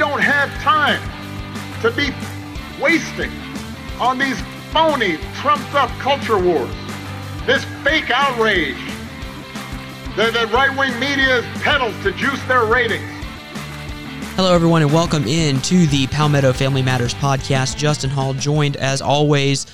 don't have time to be wasting on these phony, trumped up culture wars, this fake outrage that the right wing media peddles to juice their ratings. Hello, everyone, and welcome in to the Palmetto Family Matters podcast. Justin Hall joined, as always,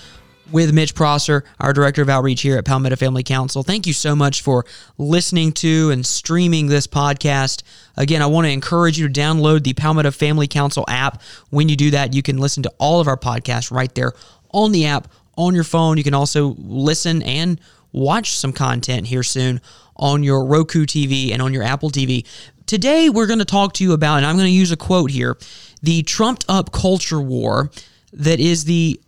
with Mitch Prosser, our Director of Outreach here at Palmetto Family Council. Thank you so much for listening to and streaming this podcast. Again, I want to encourage you to download the Palmetto Family Council app. When you do that, you can listen to all of our podcasts right there on the app on your phone. You can also listen and watch some content here soon on your Roku TV and on your Apple TV. Today, we're going to talk to you about, and I'm going to use a quote here the trumped up culture war that is the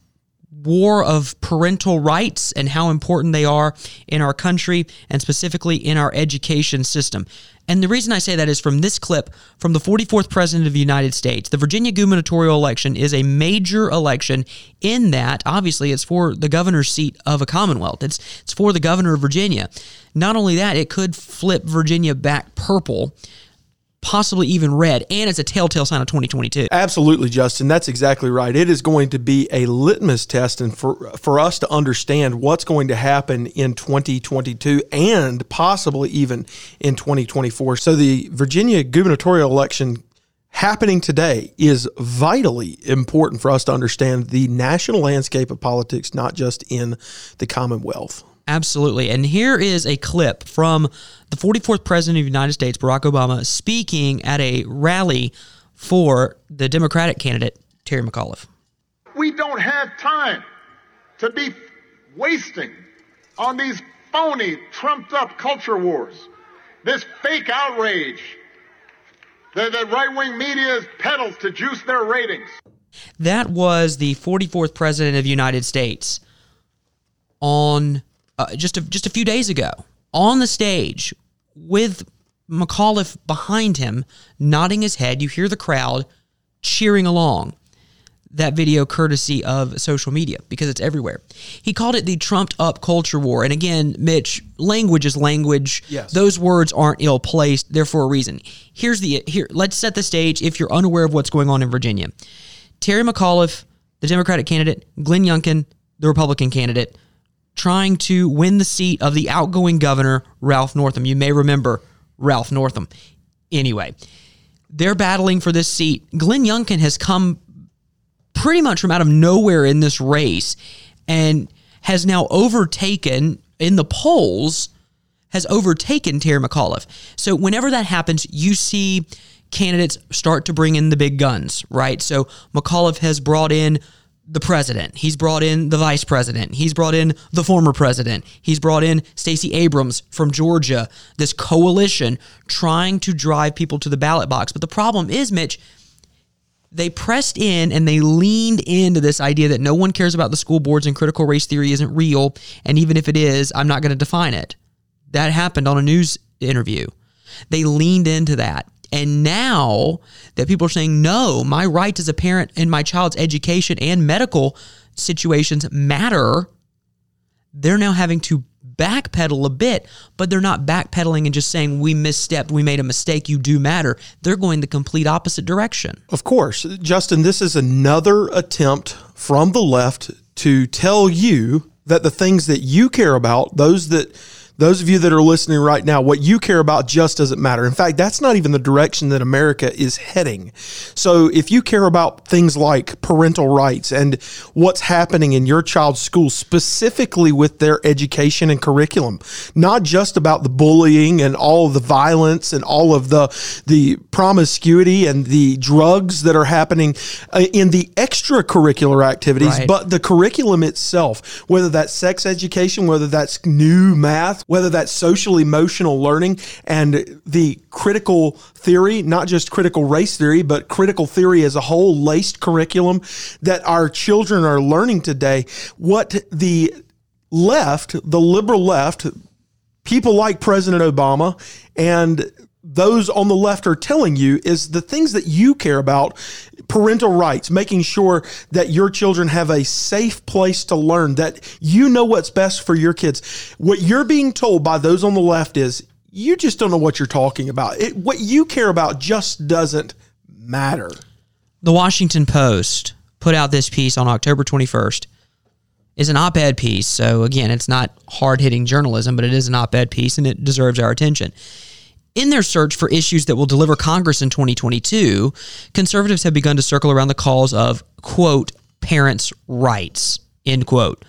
war of parental rights and how important they are in our country and specifically in our education system. And the reason I say that is from this clip from the 44th President of the United States. The Virginia gubernatorial election is a major election in that, obviously, it's for the governor's seat of a Commonwealth. It's, it's for the governor of Virginia. Not only that, it could flip Virginia back purple possibly even red, and it's a telltale sign of 2022. Absolutely, Justin. That's exactly right. It is going to be a litmus test, and for for us to understand what's going to happen in 2022 and possibly even in 2024. So the Virginia gubernatorial election happening today is vitally important for us to understand the national landscape of politics, not just in the Commonwealth. Absolutely. And here is a clip from the 44th President of the United States, Barack Obama, speaking at a rally for the Democratic candidate, Terry McAuliffe. We don't have time to be wasting on these phony, trumped up culture wars, this fake outrage that the right wing media peddles to juice their ratings. That was the 44th President of the United States on uh, just a, just a few days ago on the stage with McAuliffe behind him, nodding his head. You hear the crowd cheering along. That video, courtesy of social media, because it's everywhere. He called it the trumped up culture war. And again, Mitch, language is language. Yes. Those words aren't ill placed. They're for a reason. Here's the here. Let's set the stage. If you're unaware of what's going on in Virginia, Terry McAuliffe, the Democratic candidate, Glenn Youngkin, the Republican candidate, trying to win the seat of the outgoing governor, Ralph Northam. You may remember Ralph Northam. Anyway, they're battling for this seat. Glenn Youngkin has come pretty much from out of nowhere in this race and has now overtaken in the polls has overtaken Terry McAuliffe. So whenever that happens, you see candidates start to bring in the big guns, right? So McAuliffe has brought in the president. He's brought in the vice president. He's brought in the former president. He's brought in Stacey Abrams from Georgia. This coalition trying to drive people to the ballot box. But the problem is, Mitch, they pressed in and they leaned into this idea that no one cares about the school boards and critical race theory isn't real. And even if it is, I'm not going to define it. That happened on a news interview. They leaned into that. And now that people are saying, no, my rights as a parent in my child's education and medical situations matter, they're now having to backpedal a bit, but they're not backpedaling and just saying, we misstepped, we made a mistake, you do matter. They're going the complete opposite direction. Of course. Justin, this is another attempt from the left to tell you that the things that you care about, those that those of you that are listening right now, what you care about just doesn't matter. In fact, that's not even the direction that America is heading. So if you care about things like parental rights and what's happening in your child's school, specifically with their education and curriculum, not just about the bullying and all of the violence and all of the, the promiscuity and the drugs that are happening uh, in the extracurricular activities, Right. but the curriculum itself, whether that's sex education, whether that's new math, whether that's social emotional learning and the critical theory, not just critical race theory, but critical theory as a whole, laced curriculum that our children are learning today. What the left, the liberal left, people like President Obama and those on the left are telling you is the things that you care about parental rights making sure that your children have a safe place to learn that you know what's best for your kids what you're being told by those on the left is you just don't know what you're talking about it, what you care about just doesn't matter The Washington Post put out this piece on October 21st. Is an op-ed piece, so again, it's not hard-hitting journalism, but it is an op-ed piece and it deserves our attention. In their search for issues that will deliver Congress in 2022, conservatives have begun to circle around the calls of quote parents' rights end quote.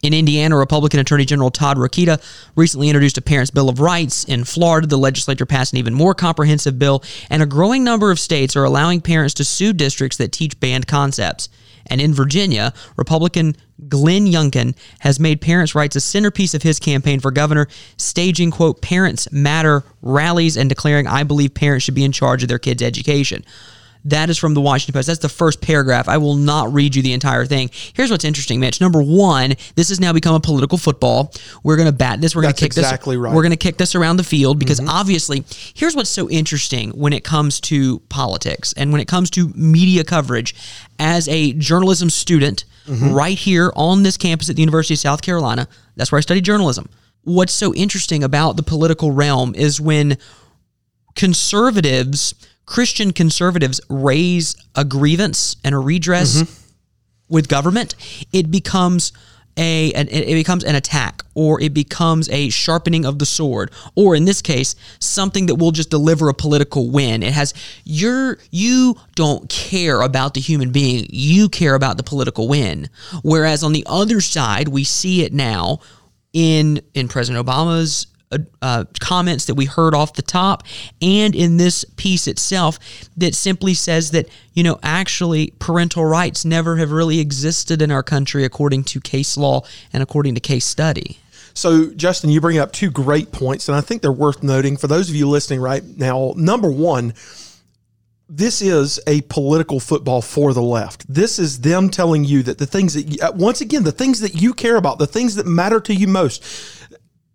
In Indiana, Republican Attorney General Todd Rokita recently introduced a Parents' Bill of Rights. In Florida, the legislature passed an even more comprehensive bill, and a growing number of states are allowing parents to sue districts that teach banned concepts. And in Virginia, Republican Glenn Youngkin has made parents' rights a centerpiece of his campaign for governor, staging, quote, Parents Matter rallies and declaring, I believe parents should be in charge of their kids' education. That is from the Washington Post. That's the first paragraph. I will not read you the entire thing. Here's what's interesting, Mitch. Number one, this has now become a political football. We're going to bat this. We're going to kick exactly this. right. We're going to kick this around the field because mm-hmm. obviously, here's what's so interesting when it comes to politics and when it comes to media coverage. As a journalism student, mm-hmm. right here on this campus at the University of South Carolina, that's where I studied journalism. What's so interesting about the political realm is when conservatives, Christian conservatives, raise a grievance and a redress mm-hmm. with government, it becomes a an, it becomes an attack or it becomes a sharpening of the sword or in this case something that will just deliver a political win. It has you're you don't care about the human being. You care about the political win. Whereas on the other side we see it now in in President Obama's uh, uh, comments that we heard off the top, and in this piece itself, that simply says that you know actually parental rights never have really existed in our country according to case law and according to case study. So, Justin, you bring up two great points, and I think they're worth noting for those of you listening right now. Number one, this is a political football for the left. This is them telling you that the things that, you, uh, once again, the things that you care about, the things that matter to you most,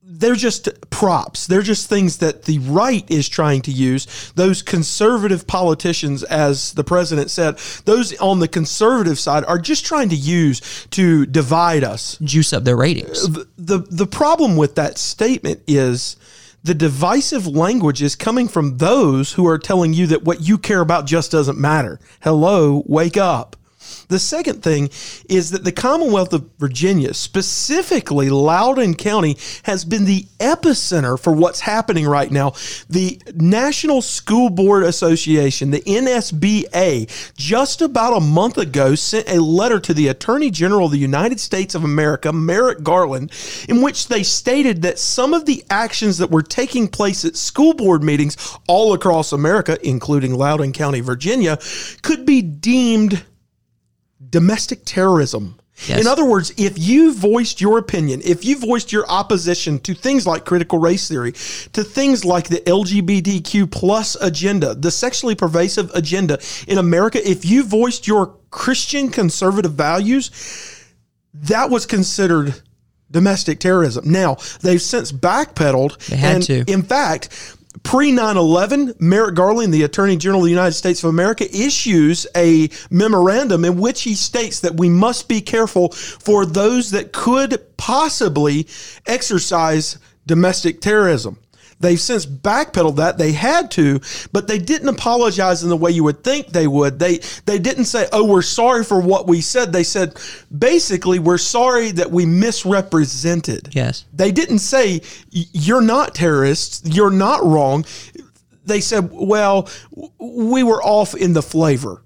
they're just props. They're just things that the right is trying to use. Those conservative politicians, as the president said, those on the conservative side are just trying to use to divide us Juice up their ratings. the, the the problem with that statement is the divisive language is coming from those who are telling you that what you care about just doesn't matter. Hello, wake up. The second thing is that the Commonwealth of Virginia, specifically Loudoun County, has been the epicenter for what's happening right now. The National School Board Association, the NSBA, just about a month ago sent a letter to the Attorney General of the United States of America, Merrick Garland, in which they stated that some of the actions that were taking place at school board meetings all across America, including Loudoun County, Virginia, could be deemed domestic terrorism. Yes. In other words, if you voiced your opinion, if you voiced your opposition to things like critical race theory, to things like the LGBTQ plus agenda, the sexually pervasive agenda in America, if you voiced your Christian conservative values, that was considered domestic terrorism. Now, they've since backpedaled. They had and to. In fact, Pre 9 11, Merrick Garland, the Attorney General of the United States of America, issues a memorandum in which he states that we must be careful for those that could possibly exercise domestic terrorism. They've since backpedaled that. They had to, but they didn't apologize in the way you would think they would. They they didn't say, "Oh, we're sorry for what we said." They said, basically, "We're sorry that we misrepresented." Yes. They didn't say you're not terrorists, you're not wrong. They said, "Well, we were off in the flavor."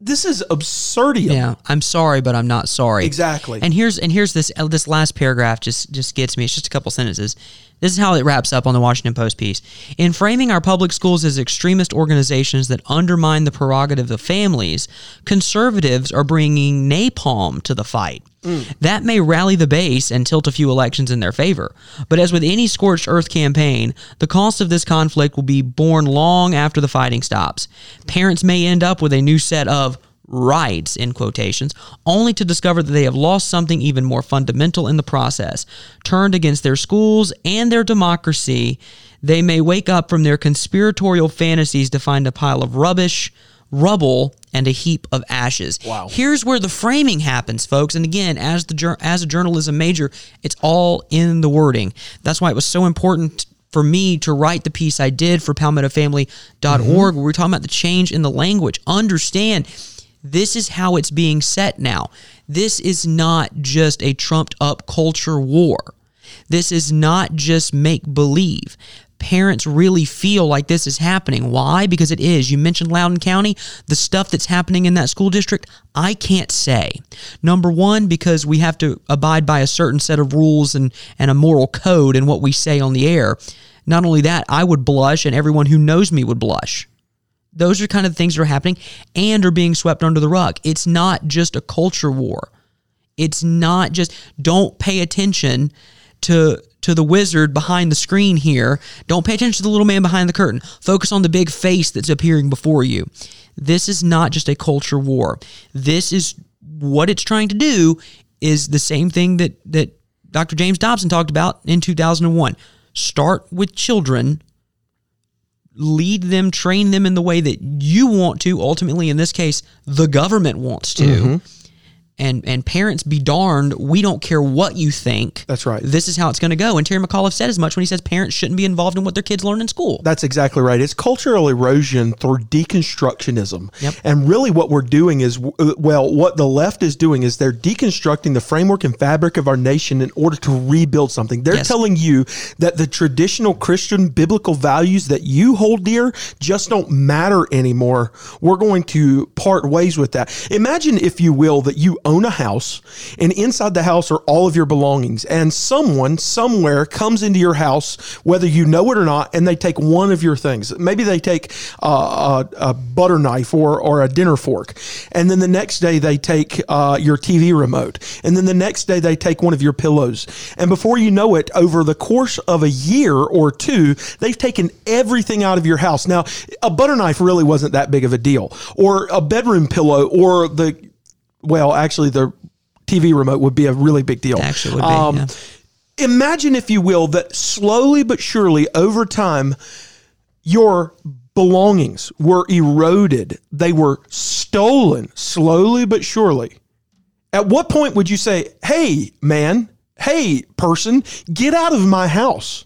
This is absurdium. Yeah, I'm sorry, but I'm not sorry. Exactly. And here's and here's this this last paragraph just just gets me. It's just a couple sentences. This is how it wraps up on the Washington Post piece. In framing our public schools as extremist organizations that undermine the prerogative of families, conservatives are bringing napalm to the fight. Mm. That may rally the base and tilt a few elections in their favor. But as with any scorched earth campaign, the cost of this conflict will be borne long after the fighting stops. Parents may end up with a new set of rights in quotations only to discover that they have lost something even more fundamental in the process. Turned against their schools and their democracy they may wake up from their conspiratorial fantasies to find a pile of rubbish rubble and a heap of ashes. Wow. here's where the framing happens folks. And again as the as a journalism major it's all in the wording. That's why it was so important for me to write the piece I did for palmettofamily.org mm-hmm. where we're talking about the change in the language. Understand this is how it's being set now. This is not just a trumped up culture war. This is not just make believe. Parents really feel like this is happening. Why? Because it is. You mentioned Loudoun County, the stuff that's happening in that school district, I can't say. Number one, because we have to abide by a certain set of rules and, and a moral code and what we say on the air. Not only that, I would blush, and everyone who knows me would blush. Those are kind of the things that are happening and are being swept under the rug. It's not just a culture war. It's not just don't pay attention to to the wizard behind the screen here. Don't pay attention to the little man behind the curtain. Focus on the big face that's appearing before you. This is not just a culture war. This is what it's trying to do is the same thing that that Dr. James Dobson talked about in 2001. Start with children lead them, train them in the way that you want to. Ultimately, in this case, the government wants to. Mm-hmm. And and parents be darned, we don't care what you think. That's right. This is how it's going to go. And Terry McAuliffe said as much when he says parents shouldn't be involved in what their kids learn in school. That's exactly right. It's cultural erosion through deconstructionism. Yep. And really, what we're doing is, uh, well, what the left is doing is they're deconstructing the framework and fabric of our nation in order to rebuild something. They're Yes. telling you that the traditional Christian biblical values that you hold dear just don't matter anymore. We're going to part ways with that. Imagine, if you will, that you own a house, and inside the house are all of your belongings, and someone somewhere comes into your house, whether you know it or not, and they take one of your things. Maybe they take uh, a, a butter knife or, or a dinner fork, and then the next day they take uh, your TV remote, and then the next day they take one of your pillows. And before you know it, over the course of a year or two, they've taken everything out of your house. Now, a butter knife really wasn't that big of a deal, or a bedroom pillow, or the well, actually, the TV remote would be a really big deal. Actually would be, Um, yeah. Imagine, if you will, that slowly but surely over time, your belongings were eroded. They were stolen slowly but surely. At what point would you say, hey, man, hey, person, get out of my house?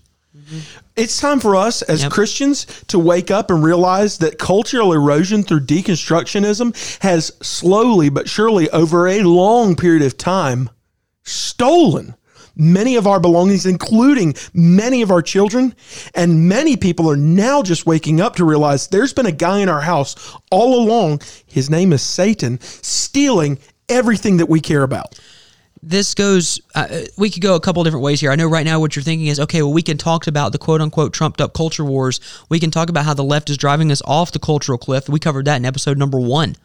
It's time for us as Yep. Christians to wake up and realize that cultural erosion through deconstructionism has slowly but surely over a long period of time stolen many of our belongings, including many of our children. And many people are now just waking up to realize there's been a guy in our house all along. His name is Satan, stealing everything that we care about. This goes uh, we could go a couple different ways here. I know right now what you're thinking is okay well we can talk about the quote unquote trumped up culture wars. We can talk about how the left is driving us off the cultural cliff. We covered that in episode number one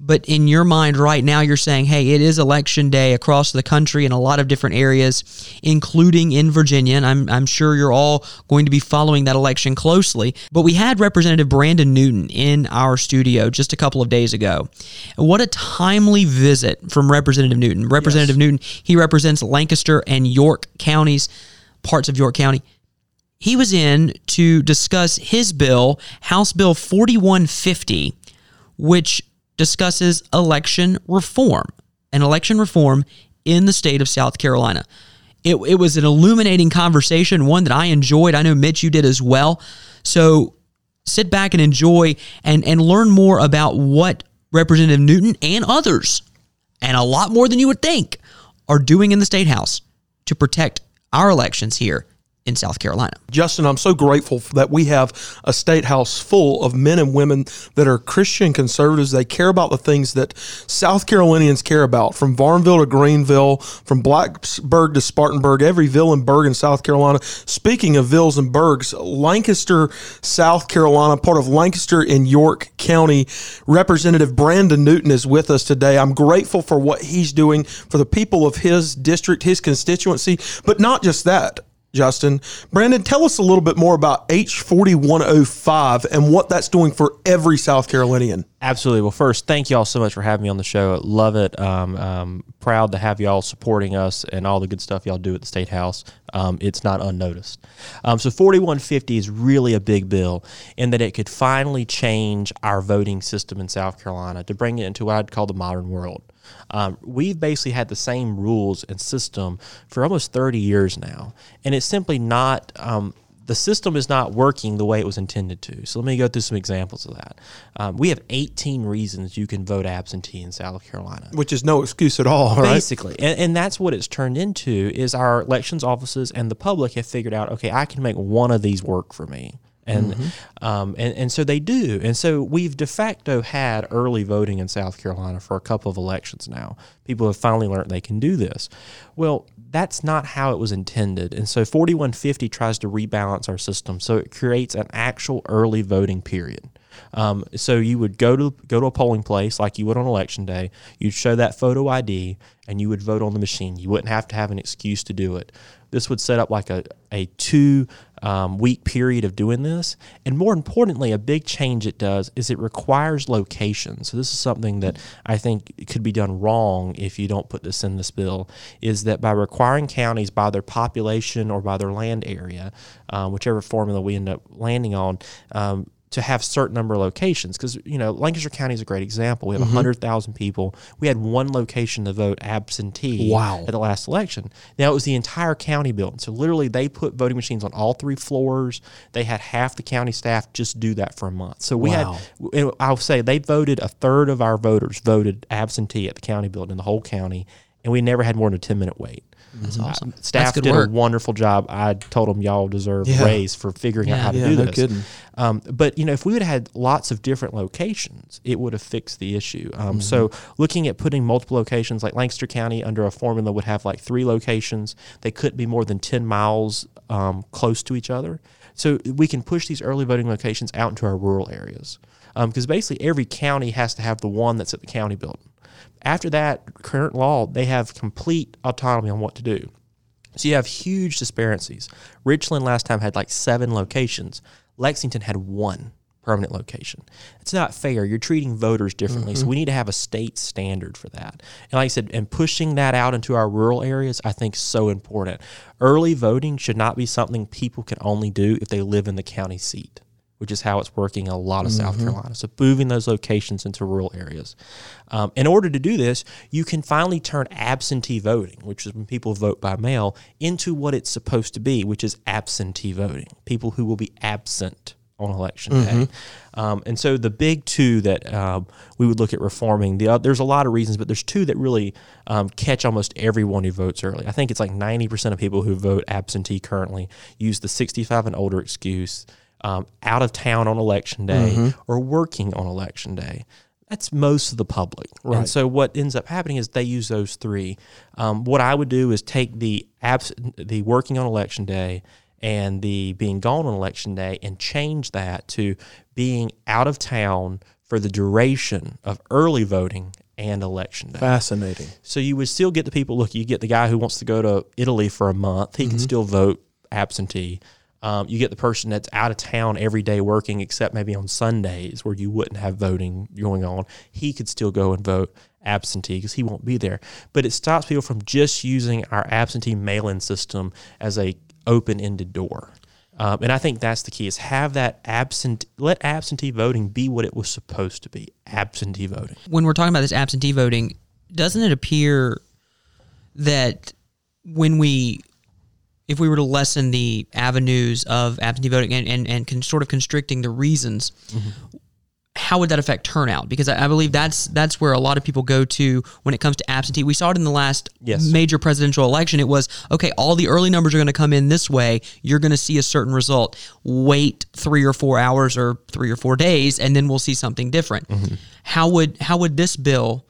but in your mind right now you're saying hey it is election day across the country in a lot of different areas including in virginia. And i'm, I'm sure you're all going to be following that election closely. But we had representative brandon newton in our studio just a couple of days ago. What a timely visit from representative newton. Representative newton he represents lancaster and york counties parts of york county. He was in to discuss his bill, House Bill 4150, which discusses election reform, an election reform in the state of South Carolina. It, it was an illuminating conversation, one that I enjoyed. I know, Mitch, you did as well. So sit back and enjoy and, and learn more about what Representative Newton and others, and a lot more than you would think, are doing in the State House to protect our elections here in South Carolina. Justin, I'm so grateful that we have a state house full of men and women that are Christian conservatives. They care about the things that South Carolinians care about, from Varnville to Greenville, from Blacksburg to Spartanburg, every ville and burg in South Carolina. Speaking of villes and burgs, Lancaster, South Carolina, part of Lancaster in York County, Representative Brandon Newton is with us today. I'm grateful for what he's doing for the people of his district, his constituency, but not just that. Justin. Brandon, tell us a little bit more about H4105 and what that's doing for every South Carolinian. Absolutely. Well, first, thank you all so much for having me on the show. Love it. Um, um, proud to have y'all supporting us and all the good stuff y'all do at the State House. Um, it's not unnoticed. Um, so, 4150 is really a big bill in that it could finally change our voting system in South Carolina to bring it into what I'd call the modern world. Um, we've basically had the same rules and system for almost 30 years now, and it's simply not. Um, the system is not working the way it was intended to. So let me go through some examples of that. Um, we have 18 reasons you can vote absentee in South Carolina Which is no excuse at all, right? basically and, and that's what it's turned into is our elections offices and the public have figured out okay i can make one of these work for me and, um, and and so they do. And so we've de facto had early voting in south carolina for a couple of elections now. People have finally learned they can do this. Well that's not how it was intended. And so 4150 tries to rebalance our system so it creates an actual early voting period um, so you would go to go to a polling place like you would on election day. You'd show that photo ID, and you would vote on the machine. You wouldn't have to have an excuse to do it. This would set up like a a two um, week period of doing this, and more importantly, a big change it does is it requires location. So this is something that I think could be done wrong if you don't put this in this bill. Is that by requiring counties by their population or by their land area, um, whichever formula we end up landing on. Um, to have certain number of locations because you know Lancaster County is a great example. We have Mm-hmm. 100,000 people. We had one location to vote absentee Wow. at the last election. Now it was the entire county building. So literally they put voting machines on all three floors. They had half the county staff just do that for a month. So we Wow. had I'll say they voted a third of our voters voted absentee at the county building in the whole county and we never had more than a 10 minute wait. That's awesome. Staff That's did work. a wonderful job. I told them y'all deserve Yeah. a raise for figuring out Yeah. how to Yeah, do no this. kidding. Um, but you know, if we would have had lots of different locations, it would have fixed the issue. Um, So looking at putting multiple locations, like Lancaster County under a formula would have like three locations. They couldn't be more than ten miles um, close to each other. So we can push these early voting locations out into our rural areas. Because basically every county has to have the one that's at the county building. After that, current law, they have complete autonomy on what to do. So you have huge disparities. Richland last time had like seven locations. Lexington had one permanent location. It's not fair. You're treating voters differently. So mm-hmm. we need to have a state standard for that. And like I said, and pushing that out into our rural areas, I think is so important. Early voting should not be something people can only do if they live in the county seat which is how it's working in a lot of South Carolina. So moving those locations into rural areas. Um, in order to do this, you can finally turn absentee voting, which is when people vote by mail, into what it's supposed to be, which is absentee voting. People who will be absent on election day. Um, and so the big two that um, we would look at reforming, the, uh, there's a lot of reasons, but there's two that really um, catch almost everyone who votes early. I think it's like 90% of people who vote absentee currently use the 65 and older excuse um, out of town on election day or working on election day. That's most of the public. And so what ends up happening is they use those three. Um, what I would do is take the abs- the working on election day and the being gone on election day and change that to being out of town for the duration of early voting and election day. Fascinating. So you would still get the people. Look, you get the guy who wants to go to Italy for a month. He can still vote absentee. Um, you get the person that's out of town every day working, except maybe on Sundays where you wouldn't have voting going on. He could still go and vote absentee because he won't be there. But it stops people from just using our absentee mail-in system as a open-ended door. Um, and I think that's the key: is have that absent, let absentee voting be what it was supposed to be, absentee voting. when we're talking about this absentee voting, doesn't it appear that when we, if we were to lessen the avenues of absentee voting and, and, and con, sort of constricting the reasons, mm-hmm. how would that affect turnout? Because I, I believe that's that's where a lot of people go to when it comes to absentee. We saw it in the last Yes. major presidential election. It was okay. All the early numbers are going to come in this way. You're going to see a certain result. Wait three or four hours or three or four days, and then we'll see something different. Mm-hmm. How would how would this bill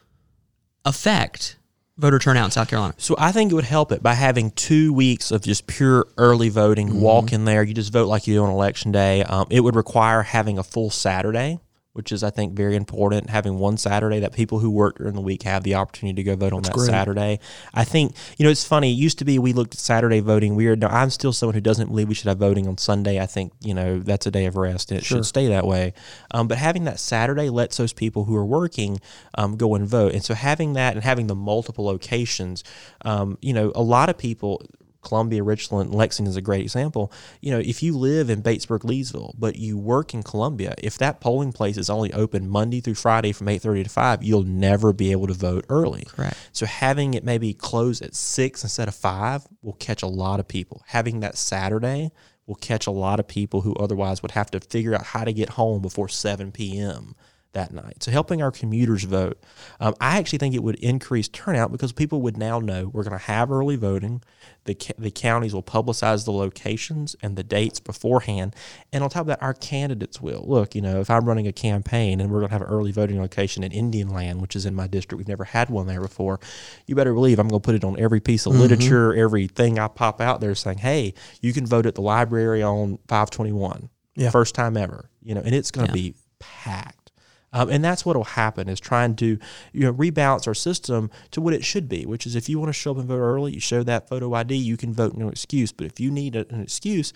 affect voter turnout in South Carolina? So I think it would help it by having two weeks of just pure early voting. Walk in there, you just vote like you do on election day. Um, it would require having a full Saturday, which is I think very important. Having one Saturday that people who work during the week have the opportunity to go vote on that Saturday. I think you know it's funny. It used to be we looked at Saturday voting. weird. are. no, I'm still someone who doesn't believe we should have voting on Sunday. I think you know that's a day of rest and it should stay that way. Um, but having that Saturday lets those people who are working um, go and vote. And so having that and having the multiple locations, um, you know, a lot of people Columbia, Richland, Lexington is a great example. You know, if you live in Batesburg, Leesville, but you work in Columbia, if that polling place is only open Monday through Friday from 8:30 to 5, you'll never be able to vote early. Correct. So having it maybe close at 6 instead of 5 will catch a lot of people. Having that Saturday will catch a lot of people who otherwise would have to figure out how to get home before 7 p.m that night. So helping our commuters vote, um, I actually think it would increase turnout because people would now know we're going to have early voting. The, the counties will publicize the locations and the dates beforehand. And on top of that, our candidates will. Look, you know, if I'm running a campaign and we're going to have an early voting location in Indian Land, which is in my district, we've never had one there before, you better believe I'm going to put it on every piece of literature, everything I pop out there saying, hey, you can vote at the library on 521. Yeah. First time ever, you know, and it's going to Yeah. be packed. Um, and that's what will happen is trying to you know rebalance our system to what it should be, which is if you want to show up and vote early, you show that photo ID, you can vote no excuse. But if you need an excuse,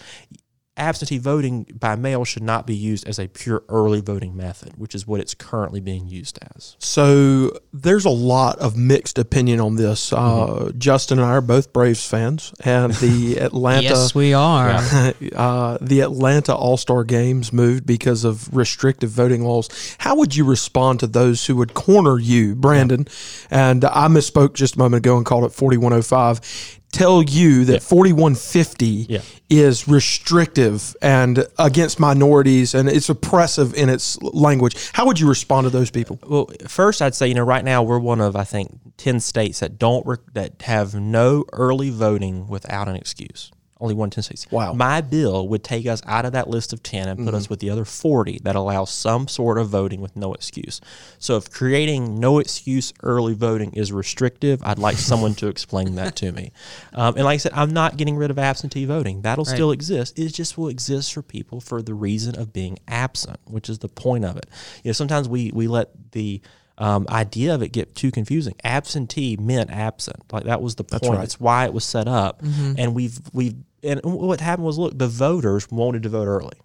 absentee voting by mail should not be used as a pure early voting method, which is what it's currently being used as. So there's a lot of mixed opinion on this. Uh, Justin and I are both Braves fans, and the Atlanta Yes, we are. uh, the Atlanta All Star Games moved because of restrictive voting laws. How would you respond to those who would corner you, Brandon? And I misspoke just a moment ago and called it 4105. Tell you that 4150 Yeah. is restrictive and against minorities and it's oppressive in its language. How would you respond to those people? Well, first I'd say you know right now we're one of I think ten states that don't rec- that have no early voting without an excuse. Only one 10 states. Wow. My bill would take us out of that list of 10 and put us with the other 40 that allow some sort of voting with no excuse. So if creating no excuse early voting is restrictive, I'd like someone to explain that to me. Um, and like I said, I'm not getting rid of absentee voting. That'll still exist. It just will exist for people for the reason of being absent, which is the point of it. You know, sometimes we, we let the um, idea of it get too confusing. Absentee meant absent. Like that was the point. right. That's why it was set up. And we've we've and what happened was look, the voters wanted to vote early.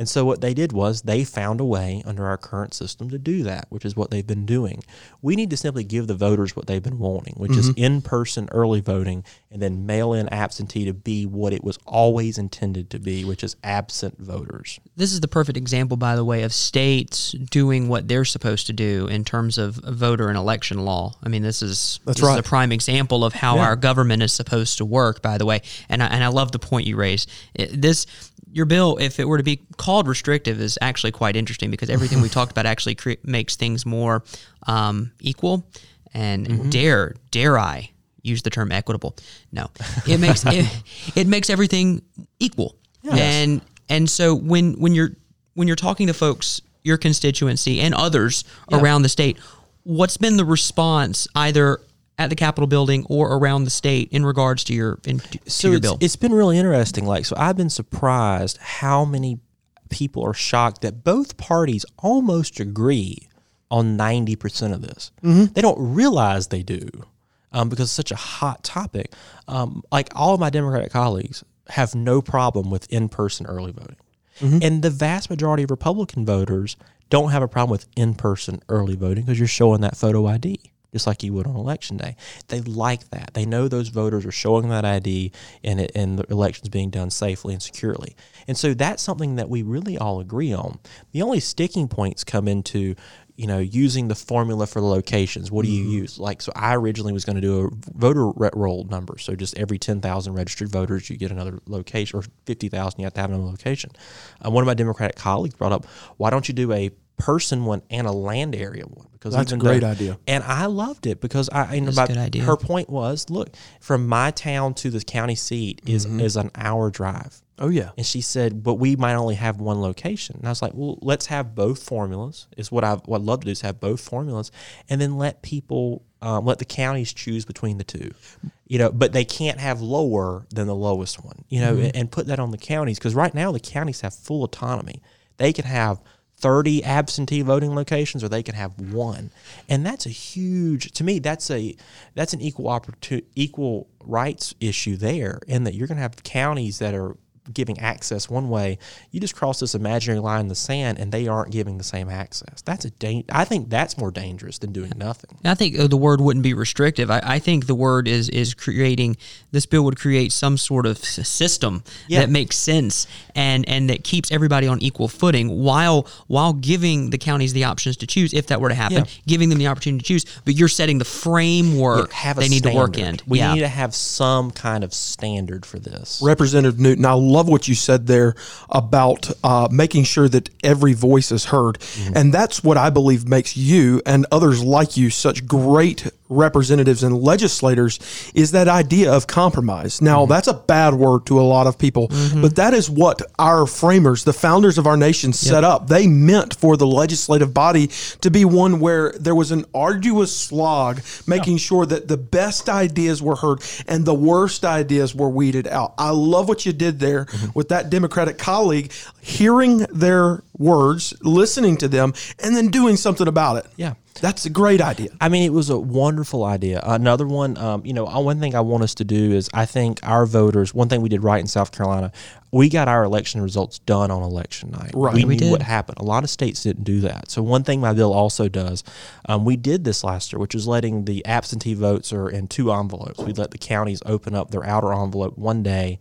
And so what they did was they found a way under our current system to do that, which is what they've been doing. We need to simply give the voters what they've been wanting, which is mm-hmm. in-person early voting and then mail-in absentee to be what it was always intended to be, which is absent voters. This is the perfect example, by the way, of states doing what they're supposed to do in terms of voter and election law. I mean, this is That's this right. is a prime example of how our government is supposed to work. By the way, and I, and I love the point you raised. It, this your bill, if it were to be called restrictive, is actually quite interesting because everything we talked about actually cre- makes things more um, equal and Mm-hmm. dare dare I use the term equitable? No, it makes it, it makes everything equal. And and so when when you're when you're talking to folks, your constituency and others around the state, what's been the response either at the Capitol building or around the state in regards to your in, to so your it's, bill? it's been really interesting. Like, so I've been surprised how many people are shocked that both parties almost agree on 90% of this. They don't realize they do um, because it's such a hot topic. Um, like, all of my Democratic colleagues have no problem with in person early voting. And the vast majority of Republican voters don't have a problem with in person early voting because you're showing that photo ID just like you would on election day. They like that. They know those voters are showing that ID and it, and the election's being done safely and securely. And so that's something that we really all agree on. The only sticking points come into you know, using the formula for the locations. What do you use? Like, so I originally was going to do a voter roll number. So just every 10,000 registered voters, you get another location, or 50,000, you have to have another location. Uh, one of my Democratic colleagues brought up, why don't you do a person one and a land area one? Because That's a great though- idea. and I loved it because I, you know, That's a my, good idea. her point was, look, from my town to the county seat is is an hour drive. Oh yeah. And she said, but we might only have one location. And I was like, well, let's have both formulas. Is what I what I'd love to do is have both formulas, and then let people um, let the counties choose between the two. You know, but they can't have lower than the lowest one. You know, and, and put that on the counties because right now the counties have full autonomy. They can have 30 absentee voting locations or they can have one. And that's a huge to me that's a that's an equal opportunity equal rights issue there in that you're going to have counties that are giving access one way, you just cross this imaginary line in the sand, and they aren't giving the same access. That's a da- I think that's more dangerous than doing nothing. I think uh, the word wouldn't be restrictive. I, I think the word is is creating this bill would create some sort of system Yeah. that makes sense and and that keeps everybody on equal footing while while giving the counties the options to choose if that were to happen, Yeah. giving them the opportunity to choose. But you're setting the framework Have a they need to work in. We yeah. need to have some kind of standard for this. Representative Newton, I love what you said there about uh, making sure that every voice is heard. And that's what I believe makes you and others like you such great representatives and legislators is that idea of compromise. Now, mm-hmm. that's a bad word to a lot of people, mm-hmm. but that is what our framers, the founders of our nation, set up. They meant for the legislative body to be one where there was an arduous slog making sure that the best ideas were heard and the worst ideas were weeded out. I love what you did there mm-hmm. with that Democratic colleague, hearing their words, listening to them, and then doing something about it. Yeah. That's a great idea. I mean, it was a wonderful idea. Another one, um, you know, uh, one thing I want us to do is I think our voters, one thing we did right in South Carolina, we got our election results done on election night. Right. We, We knew what happened. A lot of states didn't do that. So, one thing my bill also does, um, we did this last year, which is letting the absentee votes are in two envelopes. We let the counties open up their outer envelope one day.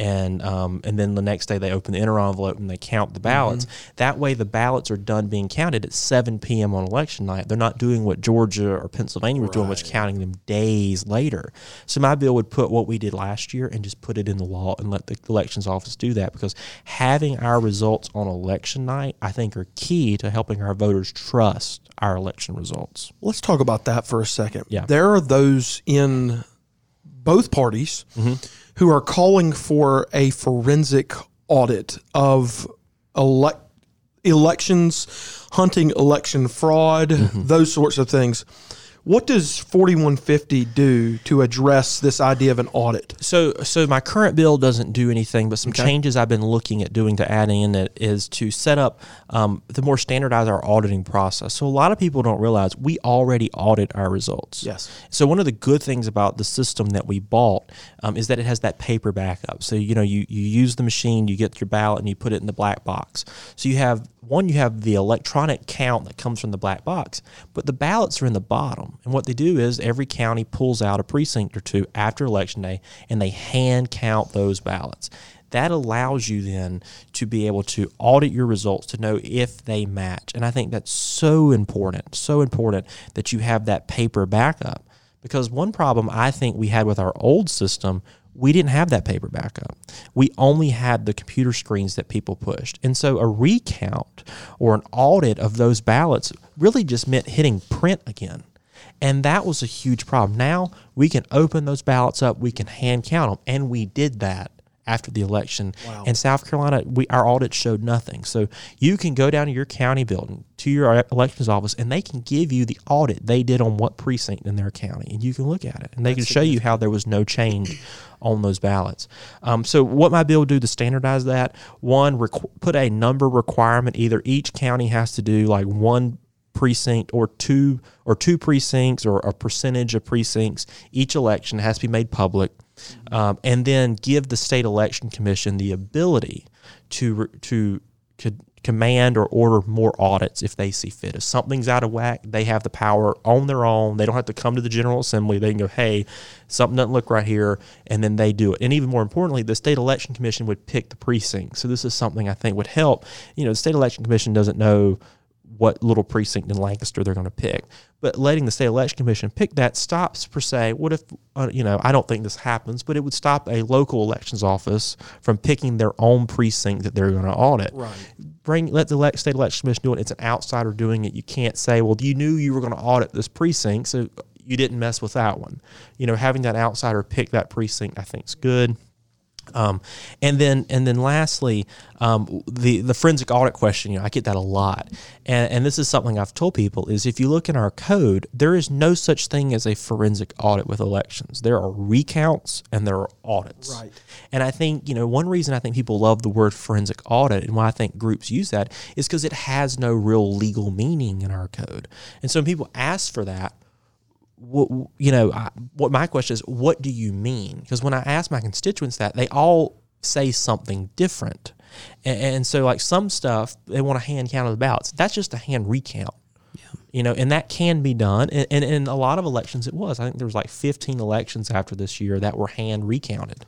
And um, and then the next day they open the inner envelope and they count the ballots. That way the ballots are done being counted at 7 p.m. on election night. They're not doing what Georgia or Pennsylvania was doing, which counting them days later. So my bill would put what we did last year and just put it in the law and let the elections office do that because having our results on election night, I think, are key to helping our voters trust our election results. Let's talk about that for a second. Yeah. There are those in both parties who are calling for a forensic audit of elect elections, hunting election fraud, those sorts of things. What does 4150 do to address this idea of an audit? So, so my current bill doesn't do anything, but some changes I've been looking at doing to add in it is to set up um, to more standardize our auditing process. So, a lot of people don't realize we already audit our results. Yes. So, one of the good things about the system that we bought um, is that it has that paper backup. So, you know, you you use the machine, you get your ballot, and you put it in the black box. So, you have one, you have the electronic count that comes from the black box, but the ballots are in the bottom. And what they do is every county pulls out a precinct or two after election day and they hand count those ballots. That allows you then to be able to audit your results to know if they match. And I think that's so important, so important that you have that paper backup. Because one problem I think we had with our old system we didn't have that paper backup. We only had the computer screens that people pushed. And so a recount or an audit of those ballots really just meant hitting print again. And that was a huge problem. Now we can open those ballots up, we can hand count them, and we did that after the election. In South Carolina, we our audit showed nothing. So you can go down to your county building, to your elections office, and they can give you the audit they did on what precinct in their county, and you can look at it, and they can show you how there was no change on those ballots. Um, so what my bill do to standardize that? One, requ- put a number requirement. Either each county has to do like one precinct or two or two precincts or a percentage of precincts each election has to be made public um, and then give the state election commission the ability to to could command or order more audits if they see fit. If something's out of whack they have the power on their own. They don't have to come to the general assembly. They can go hey something doesn't look right here and then they do it. And even more importantly the state election commission would pick the precinct. So this is something i think would help. You know the state election commission doesn't know what little precinct in Lancaster they're going to pick. But letting the state election commission pick that stops per se. What if uh, you know? I don't think this happens, but it would stop a local elections office from picking their own precinct that they're going to audit. Right. Bring let the elect, state election commission do it. It's an outsider doing it. You can't say, well, you knew you were going to audit this precinct, so you didn't mess with that one. You know, having that outsider pick that precinct, I think is good. Um, and then and then lastly, um, the the forensic audit question. You know, I get that a lot, and and this is something I've told people is if you look in our code, there is no such thing as a forensic audit with elections. There are recounts and there are audits. Right. And I think you know one reason I think people love the word forensic audit and why I think groups use that is because it has no real legal meaning in our code. And so when people ask for that, what you know I, what my question is what do you mean because when i ask my constituents that they all say something different. And, and so, like some stuff, they want a hand count of the ballots. That's just a hand recount. You know, and that can be done. And, and in a lot of elections, it was. I think there was like 15 elections after this year that were hand recounted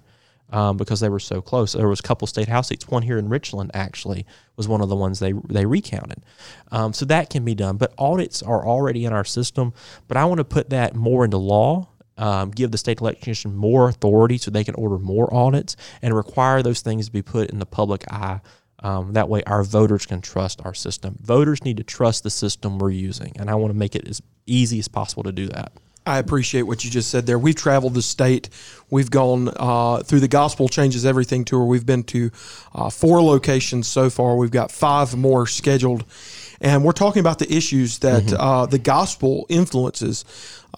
um, because they were so close. There was a couple state house seats. One here in Richland actually was one of the ones they they recounted. Um, so that can be done. But audits are already in our system. But I want to put that more into law. Um, give the state election commission more authority so they can order more audits and require those things to be put in the public eye. Um, that way, our voters can trust our system. Voters need to trust the system we're using, and I want to make it as easy as possible to do that. I appreciate what you just said there. We've traveled the state. We've gone uh, through the Gospel Changes Everything tour. We've been to uh, four locations so far. We've got five more scheduled. And we're talking about the issues that Mm-hmm. uh, the gospel influences.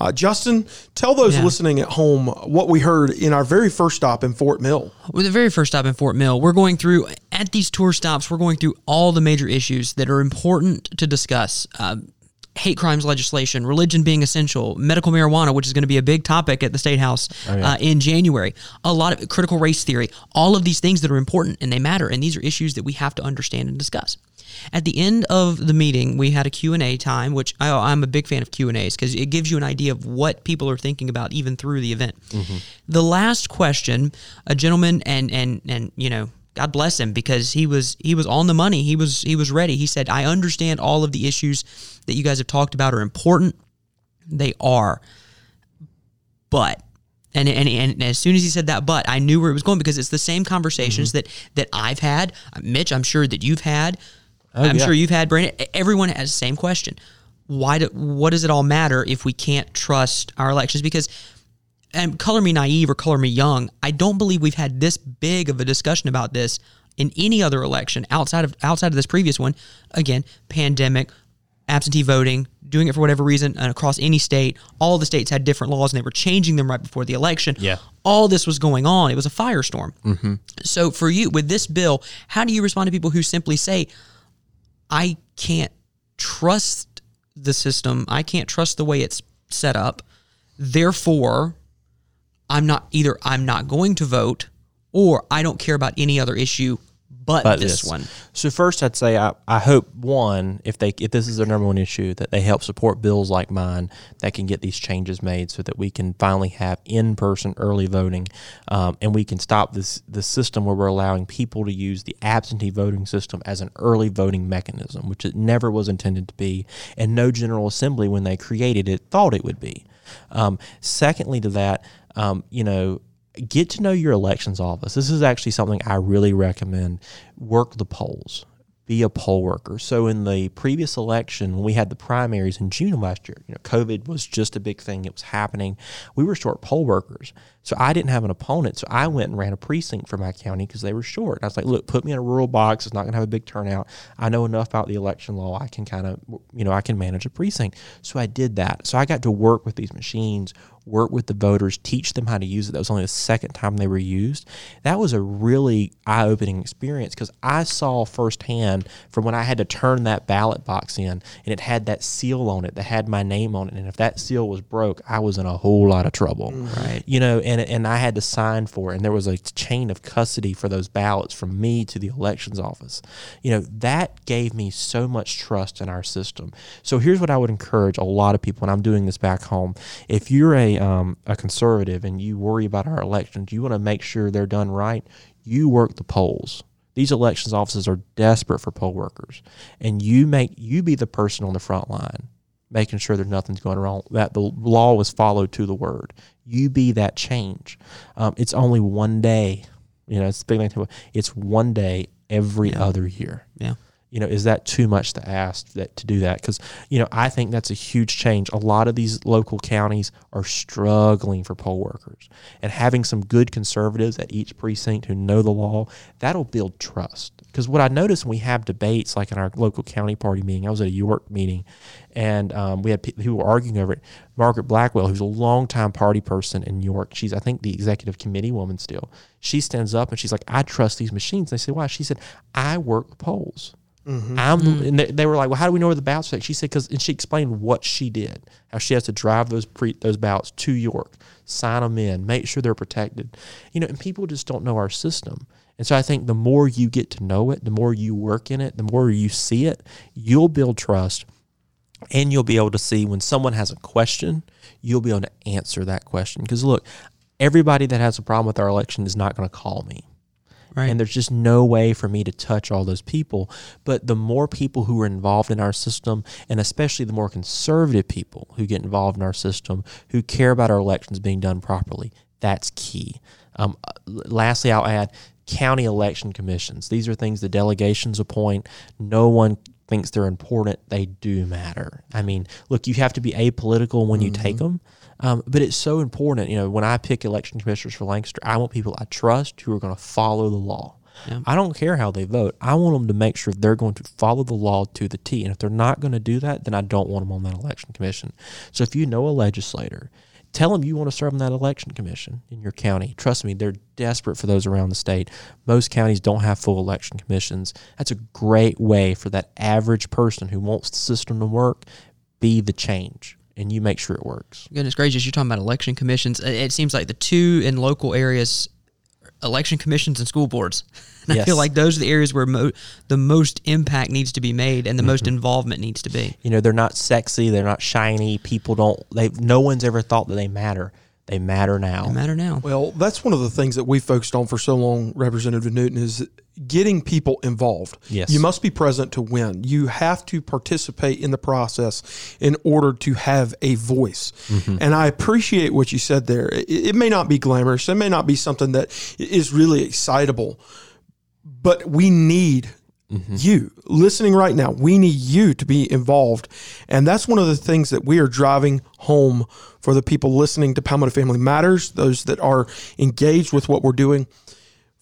Uh, Justin, tell those Yeah. listening at home what we heard in our very first stop in Fort Mill. With the very first stop in Fort Mill, we're going through at these tour stops. We're going through all the major issues that are important to discuss. Um, hate crimes legislation, religion being essential, medical marijuana, which is going to be a big topic at the state house uh, in January. A lot of critical race theory, all of these things that are important and they matter, and these are issues that we have to understand and discuss. At the end of the meeting, we had a Q&A time, which I, I'm a big fan of Q&As because it gives you an idea of what people are thinking about even through the event. The last question, a gentleman and and and you know, God bless him because he was he was on the money. He was he was ready. He said, "I understand all of the issues that you guys have talked about are important. They are, but." And, and, and as soon as he said that, but I knew where it was going because it's the same conversations mm-hmm. that that I've had, uh, Mitch. I'm sure that you've had. Oh, I'm yeah. sure you've had Brandon. Everyone has the same question. Why do what does it all matter if we can't trust our elections? Because and color me naive or color me young, I don't believe we've had this big of a discussion about this in any other election outside of outside of this previous one. Again, pandemic, absentee voting, doing it for whatever reason, and across any state, all the states had different laws and they were changing them right before the election. Yeah. all this was going on. It was a firestorm. Mm-hmm. So for you with this bill, how do you respond to people who simply say, "I can't trust the system. I can't trust the way it's set up. Therefore, I'm not either I'm not going to vote or I don't care about any other issue but, But this, one. So first, I'd say I, I hope one, if they if this is their number one issue, that they help support bills like mine that can get these changes made, so that we can finally have in person early voting, um, and we can stop this the system where we're allowing people to use the absentee voting system as an early voting mechanism, which it never was intended to be, and no General Assembly when they created it thought it would be. Um, secondly, to that, um, you know get to know your elections office. This is actually something I really recommend. Work the polls. Be a poll worker. So in the previous election, when we had the primaries in June of last year, you know, COVID was just a big thing. It was happening. We were short poll workers. So I didn't have an opponent. So I went and ran a precinct for my county because they were short. And I was like, look, put me in a rural box. It's not going to have a big turnout. I know enough about the election law. I can kind of, you know, I can manage a precinct. So I did that. So I got to work with these machines, work with the voters, teach them how to use it. That was only the second time they were used. That was a really eye opening experience because I saw firsthand from when I had to turn that ballot box in and it had that seal on it that had my name on it. And if that seal was broke, I was in a whole lot of trouble. Mm-hmm. Right. You know, and, and I had to sign for it. And there was a chain of custody for those ballots from me to the elections office. You know, that gave me so much trust in our system. So here's what I would encourage a lot of people, and I'm doing this back home. If you're a, um, a conservative and you worry about our elections, you want to make sure they're done right, you work the polls. These elections offices are desperate for poll workers, and you make you be the person on the front line, making sure that nothing's going wrong, that the law was followed to the word. You be that change. Um, it's only one day, you know. It's big thing. It's one day every other year Yeah. You know is that too much to ask that to do that? Because you know i think that's a huge change. A lot of these local counties are struggling for poll workers and having some good conservatives at each precinct who know the law that'll build trust. Because what i noticed when we have debates like in our local county party meeting i was at a york meeting and um, we had people who were arguing over it. Margaret blackwell who's a longtime party person in york she's i think the executive committee woman still. She stands up and she's like i trust these machines. They say why? She said i work the polls I'm, mm. and they, they were like, "Well, how do we know where the ballots are?" She said, "Because," and she explained what she did, how she has to drive those pre those ballots to York, sign them in, make sure they're protected, you know. And people just don't know our system, And so I think the more you get to know it, the more you work in it, the more you see it, you'll build trust and you'll be able to see when someone has a question, you'll be able to answer that question. Because look, everybody that has a problem with our election is not going to call me. Right. And there's just no way for me to touch all those people. But the more people who are involved in our system, and especially the more conservative people who get involved in our system, who care about our elections being done properly, that's key. Um, lastly, I'll add county election commissions. These are things the delegations appoint. No one thinks they're important. They do matter. I mean, look, you have to be apolitical when you take them. Um, but it's so important. You know, when I pick election commissioners for Lancaster, I want people I trust who are going to follow the law. I don't care how they vote. I want them to make sure they're going to follow the law to the T. And if they're not going to do that, then I don't want them on that election commission. So if you know a legislator, tell them you want to serve on that election commission in your county. Trust me, they're desperate for those around the state. Most counties don't have full election commissions. That's a great way for that average person who wants the system to work be the change and you make sure it works. Goodness gracious, you're talking about election commissions. It seems like the two in local areas, election commissions and school boards. And I feel like those are the areas where mo- the most impact needs to be made and the most Mm-hmm. involvement needs to be. You know, they're not sexy, they're not shiny. People don't they no one's ever thought that they matter. They matter now. No matter now. Well, that's one of the things that we focused on for so long, Representative Newton, is getting people involved. Yes. You must be present to win. You have to participate in the process in order to have a voice. Mm-hmm. And I appreciate what you said there. It, it may not be glamorous, it may not be something that is really excitable, but we need Mm-hmm. you listening right now. We need you to be involved. And that's one of the things that we are driving home for the people listening to Palmetto Family Matters, those that are engaged with what we're doing.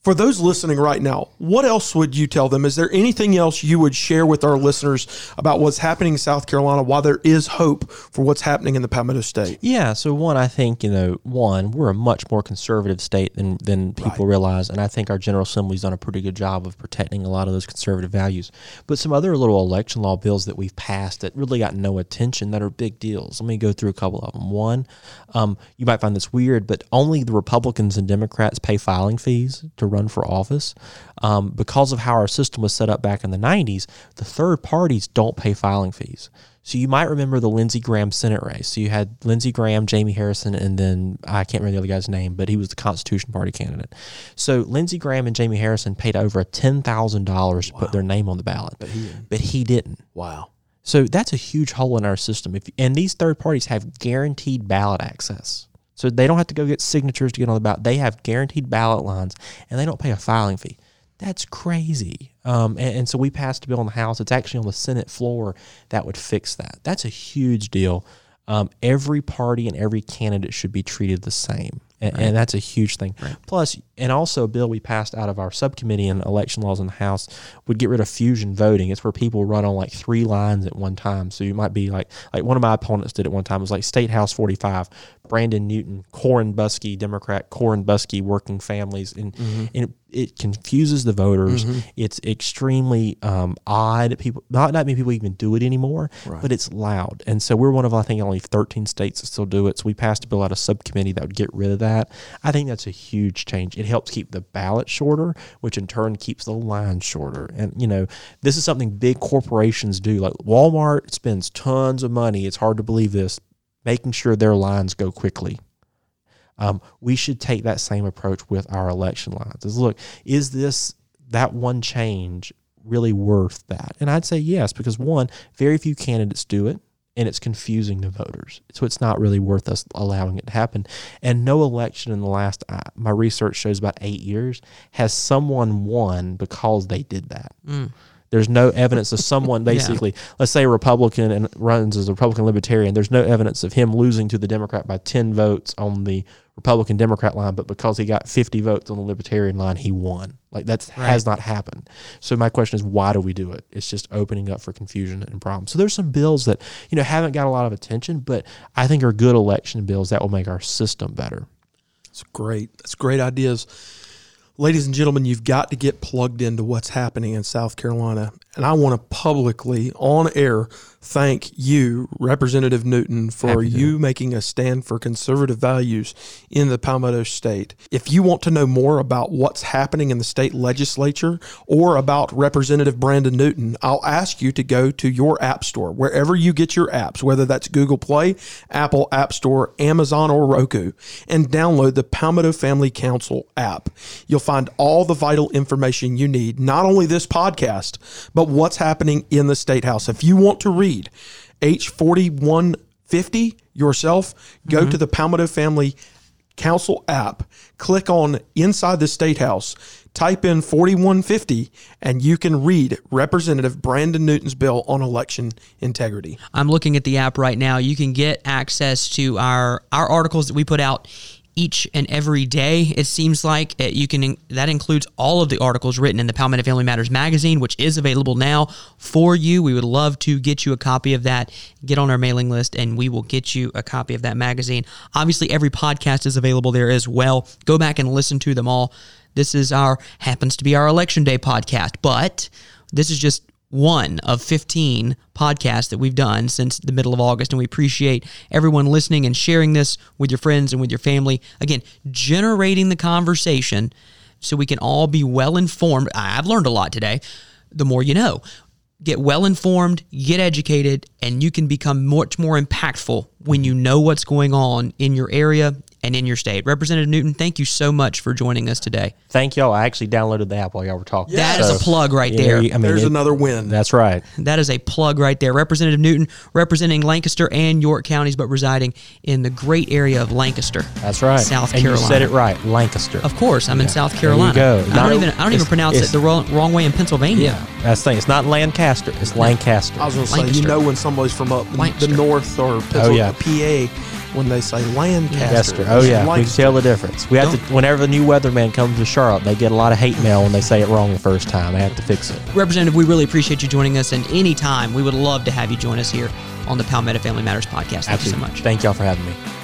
For those listening right now, what else would you tell them? Is there anything else you would share with our listeners about what's happening in South Carolina, why there is hope for what's happening in the Palmetto State? Yeah, so one, I think you know, one, we're a much more conservative state than than people realize, and I think our General Assembly's done a pretty good job of protecting a lot of those conservative values. But some other little election law bills that we've passed that really got no attention that are big deals. Let me go through a couple of them. One, um, you might find this weird, but only the Republicans and Democrats pay filing fees to run for office. Um, because of how our system was set up back in the 90s, the third parties don't pay filing fees. So you might remember the Lindsey Graham Senate race. So you had Lindsey Graham, Jamie Harrison, and then I can't remember the other guy's name, but he was the Constitution Party candidate. So Lindsey Graham and Jamie Harrison paid over ten thousand dollars to put their name on the ballot, but he didn't. But he didn't. Wow. So that's a huge hole in our system. If and these third parties have guaranteed ballot access. So they don't have to go get signatures to get on the ballot. They have guaranteed ballot lines and they don't pay a filing fee. That's crazy. Um, and, and so we passed a bill in the House. It's actually on the Senate floor that would fix that. That's a huge deal. Um, every party and every candidate should be treated the same. And, and that's a huge thing. Plus, and also a bill we passed out of our subcommittee in election laws in the House would get rid of fusion voting. It's where people run on like three lines at one time. So you might be like, like one of my opponents did at one time. It was like State House 45, Brandon Newton, Corin Busky, Democrat, Corin Busky, working families. And, mm-hmm. and it, confuses the voters. It's extremely um, odd. People, not that many people even do it anymore, but it's loud. And so we're one of, I think, only 13 states that still do it. So we passed a bill out of subcommittee that would get rid of that. I think that's a huge change. It helps keep the ballot shorter, which in turn keeps the line shorter. And, you know, this is something big corporations do. Like Walmart spends tons of money. It's hard to believe this, making sure their lines go quickly. Um, we should take that same approach with our election lines. Is look, is this that one change really worth that? And I'd say yes, because one, very few candidates do it, and it's confusing the voters. So it's not really worth us allowing it to happen. And no election in the last, uh, my research shows about eight years, has someone won because they did that. There's no evidence of someone basically, let's say a Republican and runs as a Republican Libertarian. There's no evidence of him losing to the Democrat by 10 votes on the Republican Democrat line, but because he got 50 votes on the Libertarian line, he won. Like that has not happened. So my question is, why do we do it? It's just opening up for confusion and problems. So there's some bills that you know haven't got a lot of attention, but I think are good election bills that will make our system better. It's great. That's great ideas. Ladies and gentlemen, you've got to get plugged into what's happening in South Carolina. And I want to publicly, on air, thank you, Representative Newton, for you making a stand for conservative values in the Palmetto State. If you want to know more about what's happening in the state legislature or about Representative Brandon Newton, I'll ask you to go to your app store, wherever you get your apps, whether that's Google Play, Apple App Store, Amazon, or Roku, and download the Palmetto Family Council app. You'll find all the vital information you need, not only this podcast, but what's happening in the State House. If you want to read H4150 yourself, go mm-hmm. to the Palmetto Family Council app, click on Inside the State House, type in 4150, and you can read Representative Brandon Newton's bill on election integrity. I'm looking at the app right now. You can get access to our our articles that we put out each and every day. It seems like Uh, you can that includes all of the articles written in the Palmetto Family Matters magazine, which is available now for you. We would love to get you a copy of that. Get on our mailing list, and we will get you a copy of that magazine. Obviously, every podcast is available there as well. Go back and listen to them all. This is our happens to be our election day podcast, but this is just one of 15 podcasts that we've done since the middle of August. And we appreciate everyone listening and sharing this with your friends and with your family. Again, generating the conversation so we can all be well informed. I've learned a lot today. The more you know. Get well informed, get educated, and you can become much more impactful when you know what's going on in your area and in your state. Representative Newton, thank you so much for joining us today. Thank y'all. I actually downloaded the app while y'all were talking. That is a plug right you know, there. I mean, There's it- another win. That's right. That is a plug right there. Representative Newton representing Lancaster and York counties, but residing in the great area of Lancaster. That's right. South and Carolina. You said it right. Lancaster. Of course, I'm in South There you Carolina. go. I don't even I don't even pronounce it the wrong, wrong way in Pennsylvania. That's the thing. It's not Lancaster. It's Lancaster. I was going to say, Lancaster. you know, when somebody's from up Lancaster. the north or Oh, yeah. Pennsylvania, PA, when they say Lancaster. Lancaster. Oh yeah, we can tell the difference. We have to. Whenever the new weatherman comes to Charlotte, they get a lot of hate mail when they say it wrong the first time. They have to fix it. Representative, we really appreciate you joining us, and anytime we would love to have you join us here on the Palmetto Family Matters podcast. Thank you so much. Thank y'all for having me.